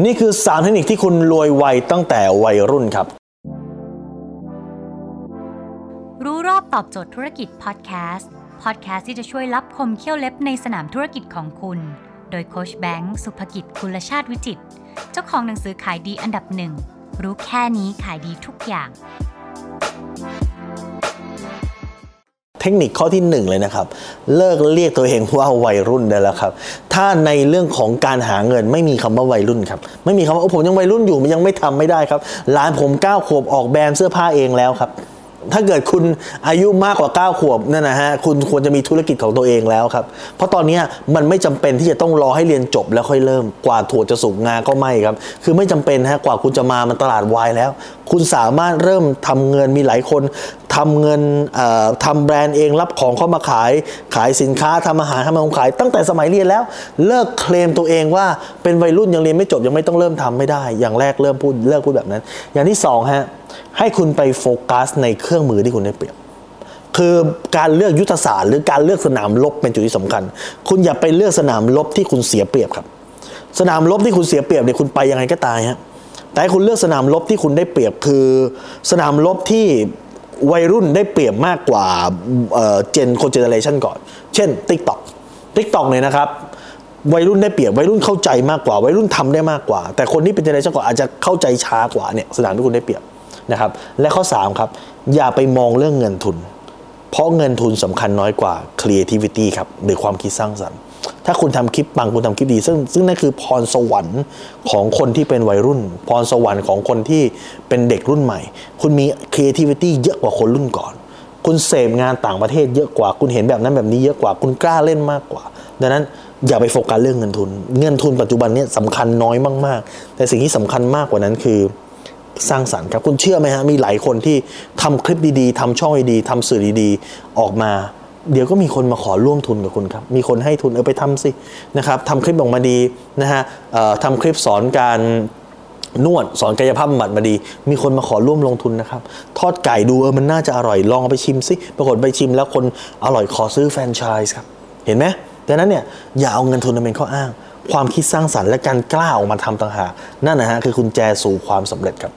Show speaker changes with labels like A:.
A: นี่คือสารเทคนิคที่คุณรวยไวตั้งแต่วัยรุ่นครับ
B: รู้รอบตอบโจทย์ธุรกิจพอดแคสต์พอดแคสต์ที่จะช่วยรับคมเขี้ยวเล็บในสนามธุรกิจของคุณ โดยโคชแบงค์สุภกิจคุลชาติวิจิตรเจ้าของหนังสือขายดีอันดับหนึ่งรู้แค่นี้ขายดีทุกอย่าง
A: เทคนิคข้อที่หนึ่งเลยนะครับ เลิกเรียกตัวเองว่าวัยรุ่นได้แล้วครับ ถ้าในเรื่องของการหาเงินไม่มีคำว่าวัยรุ่นครับ ไม่มีคำว่าโอ้ผมยังวัยรุ่นอยู่มันยังไม่ทำไม่ได้ครับร้านผม9ขวบออกแบรนด์เสื้อผ้าเองแล้วครับถ้าเกิดคุณอายุมากกว่า 9 ขวบนั่นนะฮะคุณควรจะมีธุรกิจของตัวเองแล้วครับ เพราะตอนนี้มันไม่จำเป็นที่จะต้องรอให้เรียนจบแล้วค่อยเริ่มกว่าถั่วจะสุกงาก็ไม่ครับ คือไม่จำเป็นฮะกว่าคุณจะมามันตลาดวายแล้ว คุณสามารถเริ่มทำเงินมีหลายคนทำเงินเอ่อทำแบรนด์เองรับของเข้ามาขาย ขายสินค้าทำอาหารทำขนมขาย ตั้งแต่สมัยเรียนแล้ว เลิกเคลมตัวเองว่าเป็นวัยรุ่นยังเรียนไม่จบยังไม่ต้องเริ่มทำไม่ได้ อย่างแรกเริ่มพูดเลิกพูดแบบนั้น อย่างที่สองฮะให้คุณไปโฟกัสในเครื่องมือที่คุณได้เปรียบคือการเลือกยุทธศาสตร์หรือการเลือกสนามรบเป็นจุดที่สำคัญ คุณอย่าไปเลือกสนามรบที่คุณเสียเปรียบครับ สนามรบที่คุณเสียเปรียบเนี่ยคุณไปยังไงก็ตายฮะ แต่ให้คุณเลือกสนามรบที่คุณได้เปรียบคือสนามรบที่วัยรุ่นได้เปรียบมากกว่าเจนคนเจเนเรชันก่อน เช่น TikTok TikTok เนี่ยนะครับวัยรุ่นได้เปรียบวัยรุ่นเข้าใจมากกว่า วัยรุ่นทำได้มากกว่า แต่คนที่เป็นเจเนอเรชันก่อนอาจจะเข้าใจช้ากว่าเนี่ยสนามที่คุณได้เปรียบนะครับ และข้อ 3 ครับ อย่าไปมองเรื่องเงินทุน เพราะเงินทุนสำคัญน้อยกว่า creativity ครับหรือความคิดสร้างสรรค์ ถ้าคุณทำคลิปปังคุณทำคลิปดี ซึ่งซึ่งนั่นคือพรสวรรค์ของคนที่เป็นวัยรุ่น พรสวรรค์ของคนที่เป็นเด็กรุ่นใหม่ คุณมี creativity เยอะกว่าคนรุ่นก่อน คุณเสพงานต่างประเทศเยอะกว่า คุณเห็นแบบนั้นแบบนี้เยอะกว่า คุณกล้าเล่นมากกว่า ดังนั้นอย่าไปโฟกัสเรื่องเงินทุน เงินทุนปัจจุบันเนี้สำคัญน้อยมาก ๆ แต่สิ่งที่สำคัญมากกว่านั้นคือสร้างสรรค์ครับคุณเชื่อไหมฮะมีหลายคนที่ทำคลิปดีๆทำช่องดีๆทำสื่อดีๆ ออกมา เดี๋ยวก็มีคนมาขอร่วมทุนกับคุณครับ มีคนให้ทุนเออไปทำสินะครับทำคลิปออกมาดีนะฮะทำคลิปสอนการนวดสอนกายภาพบำบัดมาดี มีคนมาขอร่วมลงทุนนะครับ ทอดไก่ดูเออมันน่าจะอร่อยลองเอาไปชิมสิปรากฏไปชิมแล้วคนอร่อยขอซื้อแฟรนไชส์ครับ เห็นไหมดังนั้นเนี่ยอย่าเอาเงินทุนมาเป็นข้ออ้าง ความคิดสร้างสรรค์และการกล้าออกมาทำต่างหากนั่นนะฮะคือคุณแจสู่ความสำเร็จครับ